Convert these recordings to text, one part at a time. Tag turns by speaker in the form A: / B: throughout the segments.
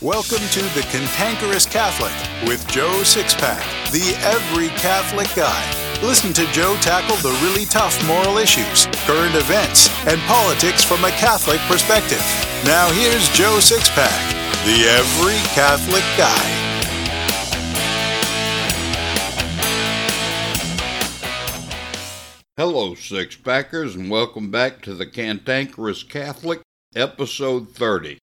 A: Welcome to The Cantankerous Catholic with Joe Sixpack, the every Catholic guy. Listen to Joe tackle the really tough moral issues, current events, and politics from a Catholic perspective. Now here's Joe Sixpack, the every Catholic guy.
B: Hello, Sixpackers, and welcome back to the Cantankerous Catholic, episode 30.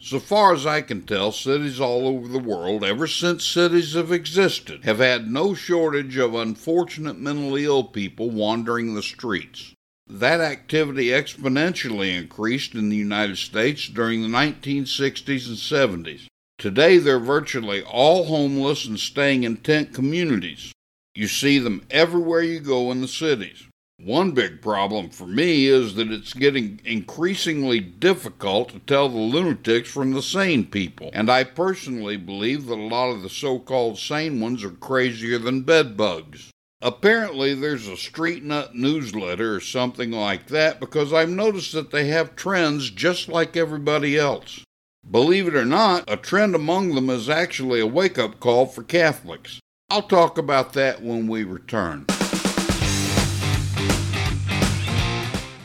B: So far as I can tell, cities all over the world, ever since cities have existed, have had no shortage of unfortunate mentally ill people wandering the streets. That activity exponentially increased in the United States during the 1960s and 70s. Today, they're virtually all homeless and staying in tent communities. You see them everywhere you go in the cities. One big problem for me is that it's getting increasingly difficult to tell the lunatics from the sane people, and I personally believe that a lot of the so called sane ones are crazier than bedbugs. Apparently, there's a Street Nut newsletter or something like that because I've noticed that they have trends just like everybody else. Believe it or not, a trend among them is actually a wake up call for Catholics. I'll talk about that when we return.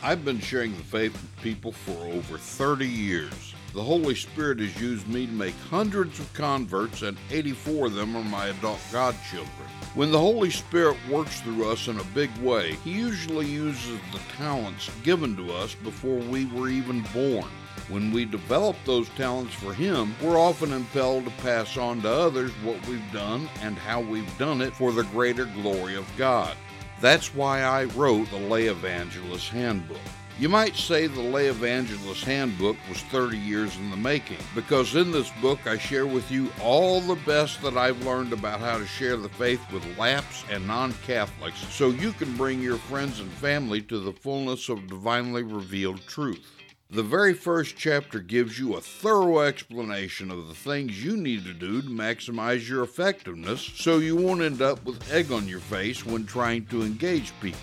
B: I've been sharing the faith with people for over 30 years. The Holy Spirit has used me to make hundreds of converts, and 84 of them are my adult godchildren. When the Holy Spirit works through us in a big way, He usually uses the talents given to us before we were even born. When we develop those talents for Him, we're often impelled to pass on to others what we've done and how we've done it for the greater glory of God. That's why I wrote the Lay Evangelist Handbook. You might say the Lay Evangelist Handbook was 30 years in the making, because in this book I share with you all the best that I've learned about how to share the faith with lapsed and non Catholics so you can bring your friends and family to the fullness of divinely revealed truth. The very first chapter gives you a thorough explanation of the things you need to do to maximize your effectiveness so you won't end up with egg on your face when trying to engage people.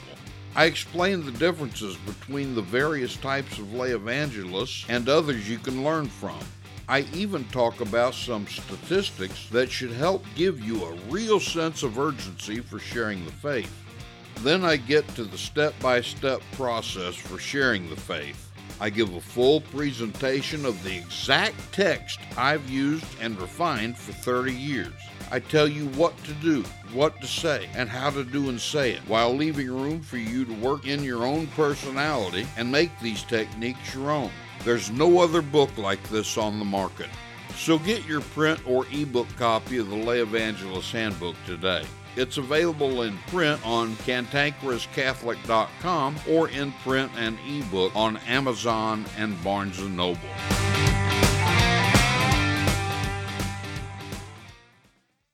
B: I explain the differences between the various types of lay evangelists and others you can learn from. I even talk about some statistics that should help give you a real sense of urgency for sharing the faith. Then I get to the step by step process for sharing the faith. I give a full presentation of the exact text I've used and refined for 30 years. I tell you what to do, what to say, and how to do and say it, while leaving room for you to work in your own personality and make these techniques your own. There's no other book like this on the market. So get your print or ebook copy of the Lay Evangelist Handbook today. It's available in print on cantankerouscatholic.com or in print and ebook on Amazon and Barnes & Noble.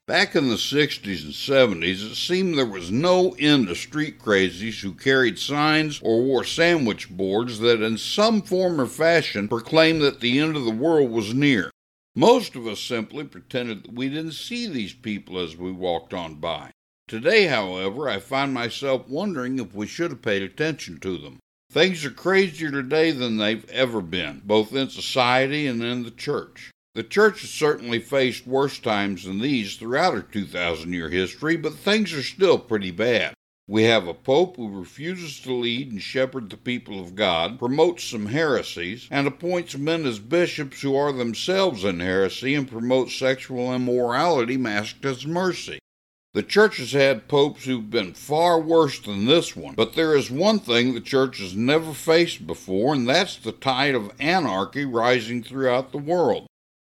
B: Back in the 60s and 70s, it seemed there was no end to street crazies who carried signs or wore sandwich boards that in some form or fashion proclaimed that the end of the world was near. Most of us simply pretended that we didn't see these people as we walked on by. Today, however, I find myself wondering if we should have paid attention to them. Things are crazier today than they've ever been, both in society and in the church. The church has certainly faced worse times than these throughout her 2,000 year history, but things are still pretty bad. We have a pope who refuses to lead and shepherd the people of God, promotes some heresies, and appoints men as bishops who are themselves in heresy and promote sexual immorality masked as mercy. The church has had popes who've been far worse than this one, but there is one thing the church has never faced before, and that's the tide of anarchy rising throughout the world.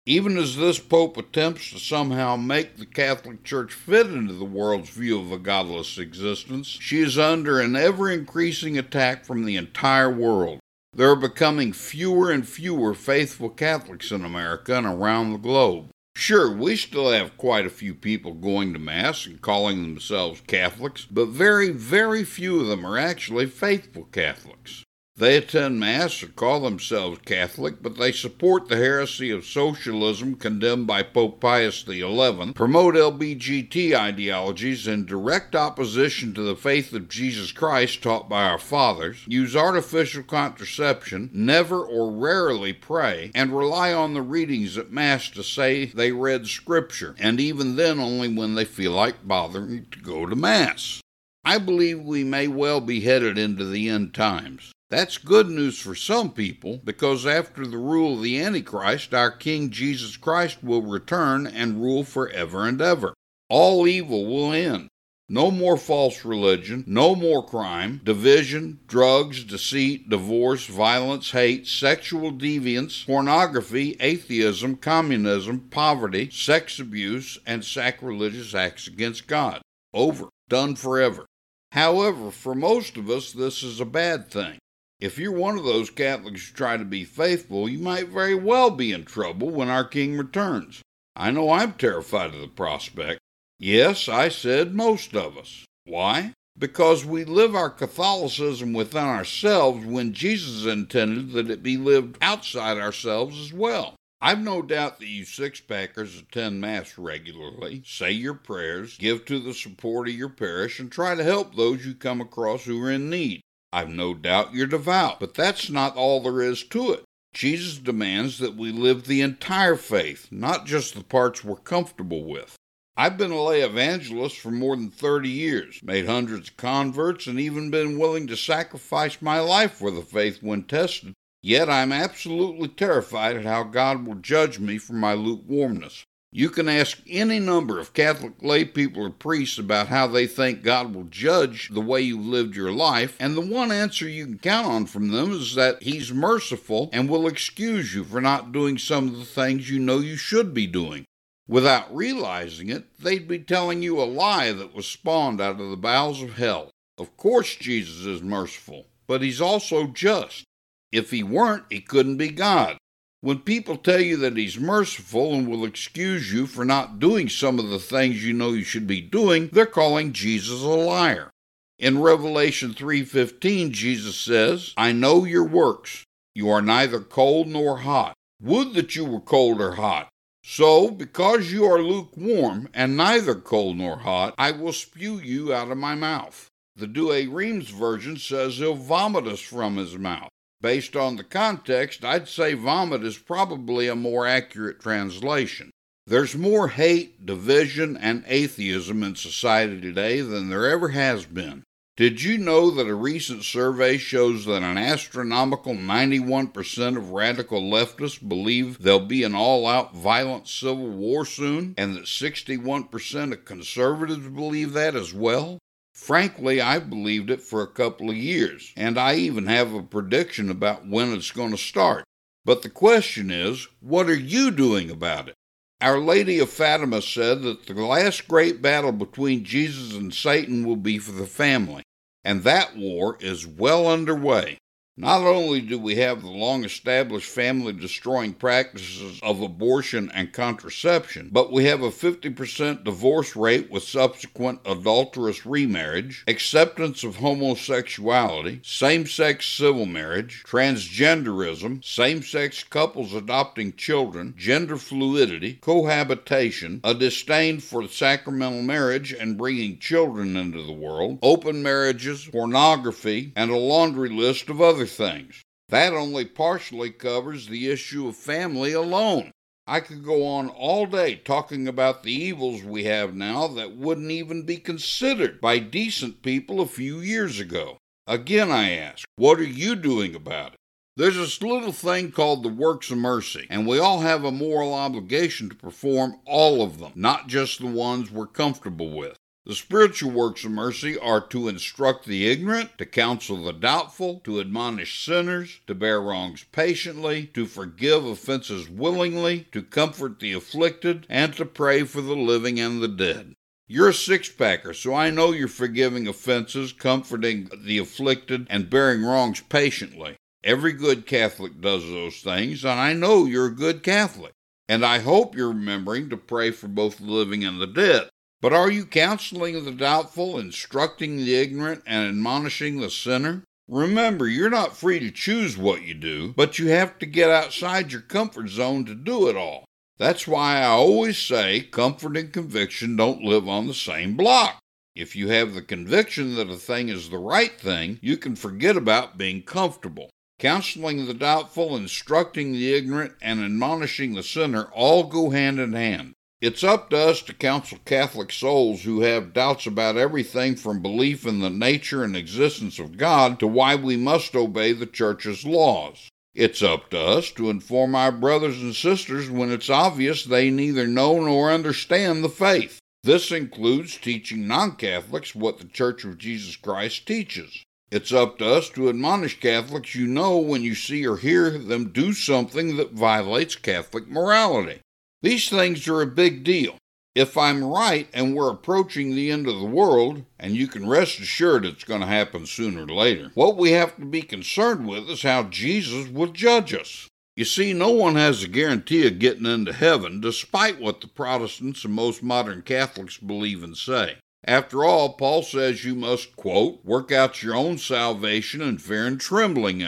B: Even as this Pope attempts to somehow make the Catholic Church fit into the world's view of a godless existence, she is under an ever increasing attack from the entire world. There are becoming fewer and fewer faithful Catholics in America and around the globe. Sure, we still have quite a few people going to Mass and calling themselves Catholics, but very, very few of them are actually faithful Catholics. They attend Mass or call themselves Catholic, but they support the heresy of socialism condemned by Pope Pius XI, promote LBGT ideologies in direct opposition to the faith of Jesus Christ taught by our fathers, use artificial contraception, never or rarely pray, and rely on the readings at Mass to say they read Scripture, and even then only when they feel like bothering to go to Mass. I believe we may well be headed into the end times. That's good news for some people because after the rule of the Antichrist, our King Jesus Christ will return and rule forever and ever. All evil will end. No more false religion, no more crime, division, drugs, deceit, divorce, violence, hate, sexual deviance, pornography, atheism, communism, poverty, sex abuse, and sacrilegious acts against God. Over. Done forever. However, for most of us, this is a bad thing. If you're one of those Catholics who try to be faithful, you might very well be in trouble when our King returns. I know I'm terrified of the prospect. Yes, I said most of us. Why? Because we live our Catholicism within ourselves when Jesus intended that it be lived outside ourselves as well. I've no doubt that you six packers attend Mass regularly, say your prayers, give to the support of your parish, and try to help those you come across who are in need. I've no doubt you're devout, but that's not all there is to it. Jesus demands that we live the entire faith, not just the parts we're comfortable with. I've been a lay evangelist for more than 30 years, made hundreds of converts, and even been willing to sacrifice my life for the faith when tested. Yet I'm absolutely terrified at how God will judge me for my lukewarmness. You can ask any number of Catholic lay people or priests about how they think God will judge the way you've lived your life, and the one answer you can count on from them is that He's merciful and will excuse you for not doing some of the things you know you should be doing. Without realizing it, they'd be telling you a lie that was spawned out of the bowels of hell. Of course, Jesus is merciful, but He's also just. If He weren't, He couldn't be God. When people tell you that he's merciful and will excuse you for not doing some of the things you know you should be doing, they're calling Jesus a liar. In Revelation 3:15, Jesus says, "I know your works. You are neither cold nor hot. Would that you were cold or hot. So, because you are lukewarm and neither cold nor hot, I will spew you out of my mouth." The Douay Rheims version says he'll vomit us from his mouth. Based on the context, I'd say vomit is probably a more accurate translation. There's more hate, division, and atheism in society today than there ever has been. Did you know that a recent survey shows that an astronomical 91% of radical leftists believe there'll be an all out violent civil war soon, and that 61% of conservatives believe that as well? Frankly, I've believed it for a couple of years, and I even have a prediction about when it's going to start. But the question is, what are you doing about it? Our Lady of Fatima said that the last great battle between Jesus and Satan will be for the family, and that war is well underway. Not only do we have the long established family destroying practices of abortion and contraception, but we have a 50% divorce rate with subsequent adulterous remarriage, acceptance of homosexuality, same sex civil marriage, transgenderism, same sex couples adopting children, gender fluidity, cohabitation, a disdain for sacramental marriage and bringing children into the world, open marriages, pornography, and a laundry list of other other things. That only partially covers the issue of family alone. I could go on all day talking about the evils we have now that wouldn't even be considered by decent people a few years ago. Again, I ask, what are you doing about it? There's this little thing called the works of mercy, and we all have a moral obligation to perform all of them, not just the ones we're comfortable with. The spiritual works of mercy are to instruct the ignorant, to counsel the doubtful, to admonish sinners, to bear wrongs patiently, to forgive offenses willingly, to comfort the afflicted, and to pray for the living and the dead. You're a six packer, so I know you're forgiving offenses, comforting the afflicted, and bearing wrongs patiently. Every good Catholic does those things, and I know you're a good Catholic. And I hope you're remembering to pray for both the living and the dead. But are you counseling the doubtful, instructing the ignorant, and admonishing the sinner? Remember, you're not free to choose what you do, but you have to get outside your comfort zone to do it all. That's why I always say comfort and conviction don't live on the same block. If you have the conviction that a thing is the right thing, you can forget about being comfortable. Counseling the doubtful, instructing the ignorant, and admonishing the sinner all go hand in hand. It's up to us to counsel Catholic souls who have doubts about everything from belief in the nature and existence of God to why we must obey the Church's laws. It's up to us to inform our brothers and sisters when it's obvious they neither know nor understand the faith. This includes teaching non Catholics what the Church of Jesus Christ teaches. It's up to us to admonish Catholics you know when you see or hear them do something that violates Catholic morality. These things are a big deal. If I'm right and we're approaching the end of the world, and you can rest assured it's going to happen sooner or later, what we have to be concerned with is how Jesus will judge us. You see, no one has a guarantee of getting into heaven, despite what the Protestants and most modern Catholics believe and say. After all, Paul says you must, quote, work out your own salvation in fear and trembling.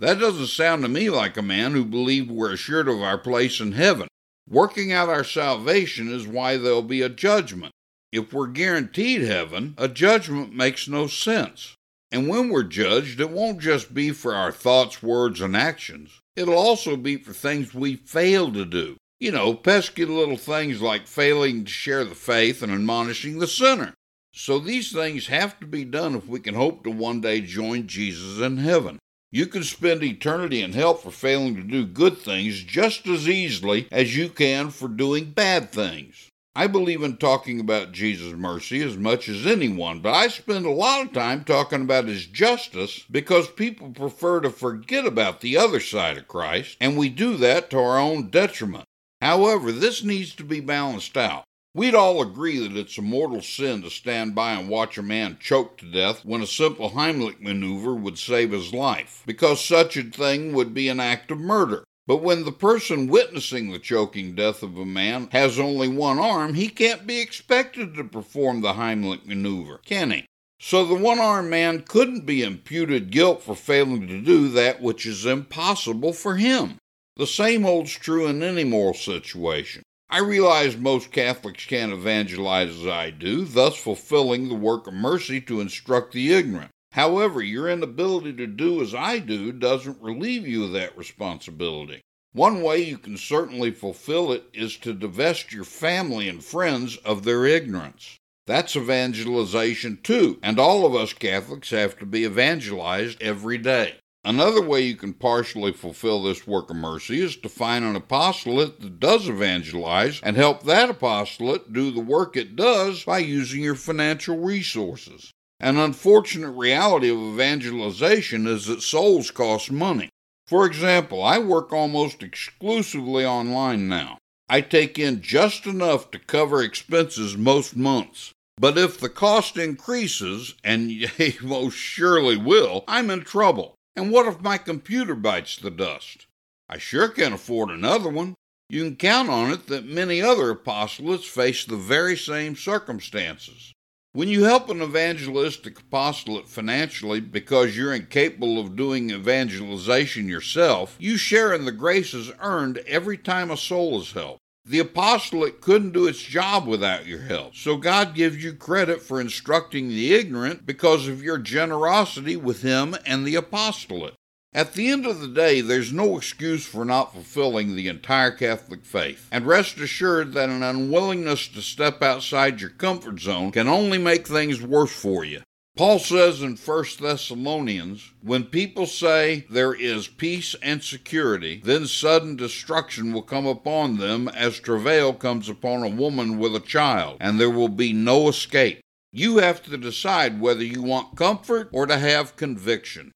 B: That doesn't sound to me like a man who believed we're assured of our place in heaven. Working out our salvation is why there'll be a judgment. If we're guaranteed heaven, a judgment makes no sense. And when we're judged, it won't just be for our thoughts, words, and actions. It'll also be for things we fail to do. You know, pesky little things like failing to share the faith and admonishing the sinner. So these things have to be done if we can hope to one day join Jesus in heaven. You can spend eternity in hell for failing to do good things just as easily as you can for doing bad things. I believe in talking about Jesus' mercy as much as anyone, but I spend a lot of time talking about his justice because people prefer to forget about the other side of Christ, and we do that to our own detriment. However, this needs to be balanced out. We'd all agree that it's a mortal sin to stand by and watch a man choke to death when a simple Heimlich maneuver would save his life, because such a thing would be an act of murder. But when the person witnessing the choking death of a man has only one arm, he can't be expected to perform the Heimlich maneuver, can he? So the one armed man couldn't be imputed guilt for failing to do that which is impossible for him. The same holds true in any moral situation. I realize most Catholics can't evangelize as I do, thus fulfilling the work of mercy to instruct the ignorant. However, your inability to do as I do doesn't relieve you of that responsibility. One way you can certainly fulfill it is to divest your family and friends of their ignorance. That's evangelization too, and all of us Catholics have to be evangelized every day. Another way you can partially fulfill this work of mercy is to find an apostolate that does evangelize and help that apostolate do the work it does by using your financial resources. An unfortunate reality of evangelization is that souls cost money. For example, I work almost exclusively online now. I take in just enough to cover expenses most months. But if the cost increases, and they most surely will, I'm in trouble. And what if my computer bites the dust? I sure can't afford another one. You can count on it that many other apostolates face the very same circumstances. When you help an evangelistic apostolate financially because you're incapable of doing evangelization yourself, you share in the graces earned every time a soul is helped. The apostolate couldn't do its job without your help. So God gives you credit for instructing the ignorant because of your generosity with Him and the apostolate. At the end of the day, there's no excuse for not fulfilling the entire Catholic faith. And rest assured that an unwillingness to step outside your comfort zone can only make things worse for you. Paul says in 1 Thessalonians, when people say there is peace and security, then sudden destruction will come upon them as travail comes upon a woman with a child, and there will be no escape. You have to decide whether you want comfort or to have conviction.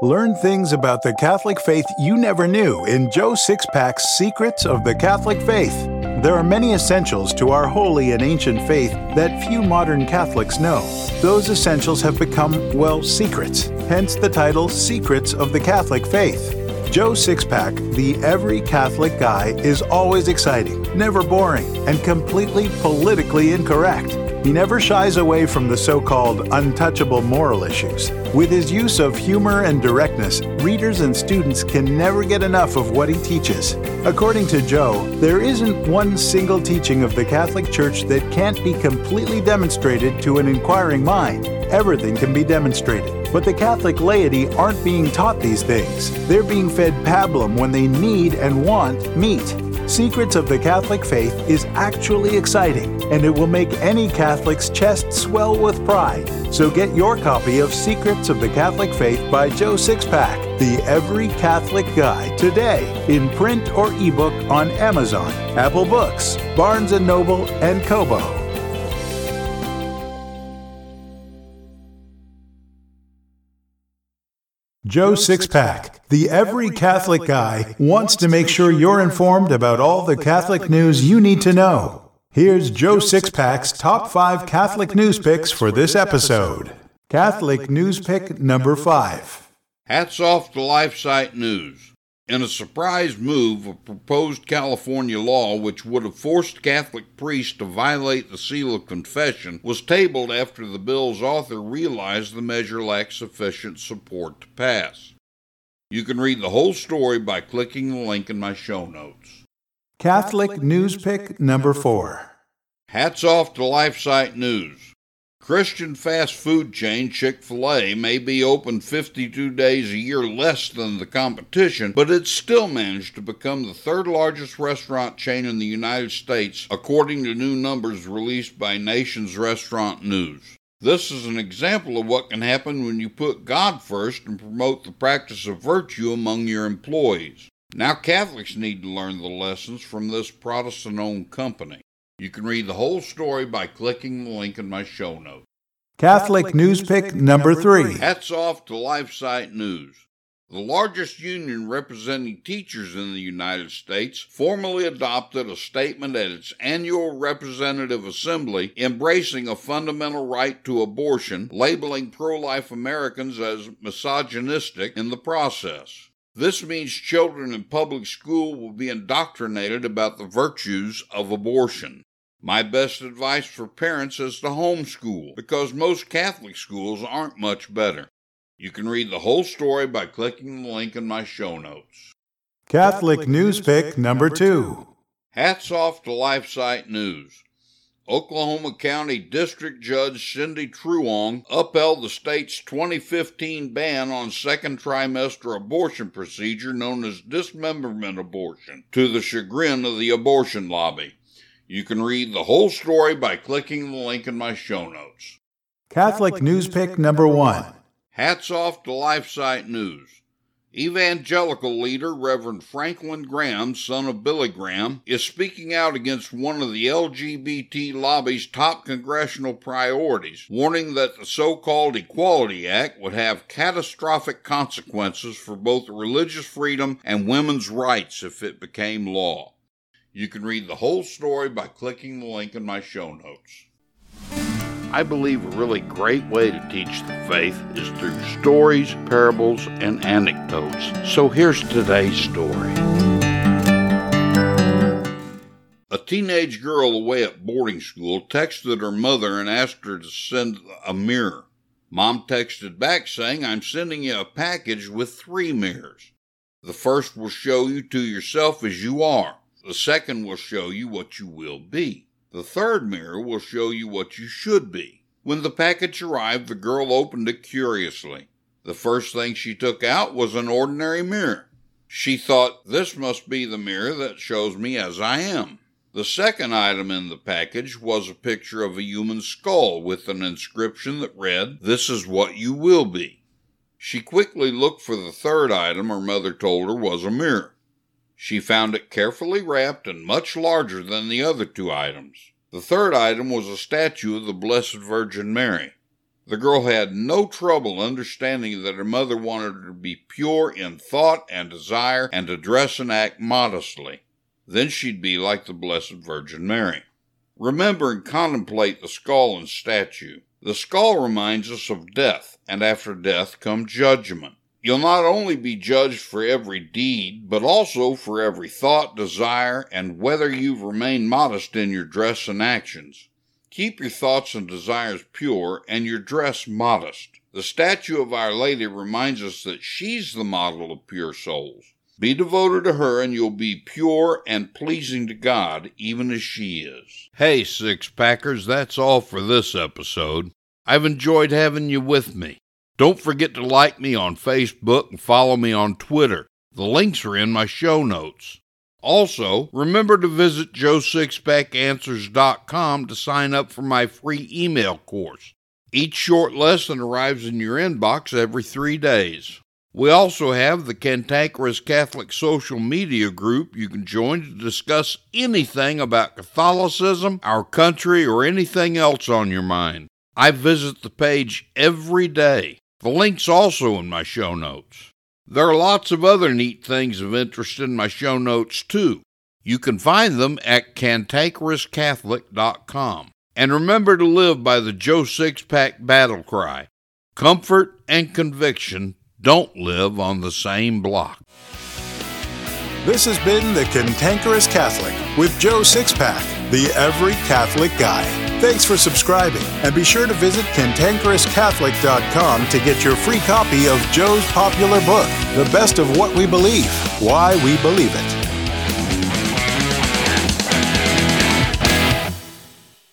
A: Learn things about the Catholic faith you never knew in Joe Sixpack's Secrets of the Catholic Faith. There are many essentials to our holy and ancient faith that few modern Catholics know. Those essentials have become, well, secrets, hence the title Secrets of the Catholic Faith. Joe Sixpack, the Every Catholic Guy, is always exciting, never boring, and completely politically incorrect. He never shies away from the so called untouchable moral issues. With his use of humor and directness, readers and students can never get enough of what he teaches. According to Joe, there isn't one single teaching of the Catholic Church that can't be completely demonstrated to an inquiring mind. Everything can be demonstrated. But the Catholic laity aren't being taught these things. They're being fed pablum when they need and want meat. Secrets of the Catholic Faith is actually exciting, and it will make any Catholic's chest swell with pride. So get your copy of Secrets of the Catholic Faith by Joe Sixpack, the Every Catholic Guy, today in print or ebook on Amazon, Apple Books, Barnes & Noble, and Kobo. Joe Sixpack, the every Catholic guy, wants to make sure you're informed about all the Catholic news you need to know. Here's Joe Sixpack's top five Catholic news picks for this episode. Catholic news pick number five.
B: Hats off to LifeSite News. In a surprise move, a proposed California law which would have forced Catholic priests to violate the seal of confession was tabled after the bill's author realized the measure lacked sufficient support to pass. You can read the whole story by clicking the link in my show notes.
A: Catholic News Pick number four.
B: Hats off to LifeSite News. Christian fast food chain Chick fil A may be open 52 days a year less than the competition, but it still managed to become the third largest restaurant chain in the United States, according to new numbers released by Nation's Restaurant News. This is an example of what can happen when you put God first and promote the practice of virtue among your employees. Now, Catholics need to learn the lessons from this Protestant owned company. You can read the whole story by clicking the link in my show notes.
A: Catholic News Pick number three.
B: Hats off to LifeSite News. The largest union representing teachers in the United States formally adopted a statement at its annual representative assembly embracing a fundamental right to abortion, labeling pro life Americans as misogynistic in the process. This means children in public school will be indoctrinated about the virtues of abortion. My best advice for parents is to homeschool because most Catholic schools aren't much better. You can read the whole story by clicking the link in my show notes.
A: Catholic News Pick number two.
B: Hats off to LifeSite News. Oklahoma County District Judge Cindy Truong upheld the state's 2015 ban on second trimester abortion procedure known as dismemberment abortion to the chagrin of the abortion lobby. You can read the whole story by clicking the link in my show notes.
A: Catholic News Pick number one.
B: Hats off to LifeSite News. Evangelical leader Reverend Franklin Graham, son of Billy Graham, is speaking out against one of the LGBT lobby's top congressional priorities, warning that the so called Equality Act would have catastrophic consequences for both religious freedom and women's rights if it became law. You can read the whole story by clicking the link in my show notes. I believe a really great way to teach the faith is through stories, parables, and anecdotes. So here's today's story. A teenage girl away at boarding school texted her mother and asked her to send a mirror. Mom texted back saying, I'm sending you a package with three mirrors. The first will show you to yourself as you are. The second will show you what you will be. The third mirror will show you what you should be. When the package arrived, the girl opened it curiously. The first thing she took out was an ordinary mirror. She thought, this must be the mirror that shows me as I am. The second item in the package was a picture of a human skull with an inscription that read, This is what you will be. She quickly looked for the third item her mother told her was a mirror. She found it carefully wrapped and much larger than the other two items. The third item was a statue of the Blessed Virgin Mary. The girl had no trouble understanding that her mother wanted her to be pure in thought and desire and to dress and act modestly. Then she'd be like the Blessed Virgin Mary. Remember and contemplate the skull and statue. The skull reminds us of death, and after death comes judgment. You'll not only be judged for every deed, but also for every thought, desire, and whether you've remained modest in your dress and actions. Keep your thoughts and desires pure and your dress modest. The statue of Our Lady reminds us that she's the model of pure souls. Be devoted to her, and you'll be pure and pleasing to God, even as she is. Hey, Six Packers, that's all for this episode. I've enjoyed having you with me. Don't forget to like me on Facebook and follow me on Twitter. The links are in my show notes. Also, remember to visit joesixpackanswers.com to sign up for my free email course. Each short lesson arrives in your inbox every three days. We also have the Cantankerous Catholic social media group you can join to discuss anything about Catholicism, our country, or anything else on your mind. I visit the page every day. The link's also in my show notes. There are lots of other neat things of interest in my show notes, too. You can find them at cantankerouscatholic.com. And remember to live by the Joe Sixpack battle cry comfort and conviction don't live on the same block.
A: This has been The Cantankerous Catholic with Joe Sixpack, the Every Catholic Guy. Thanks for subscribing, and be sure to visit cantankerouscatholic.com to get your free copy of Joe's popular book, The Best of What We Believe Why We Believe It.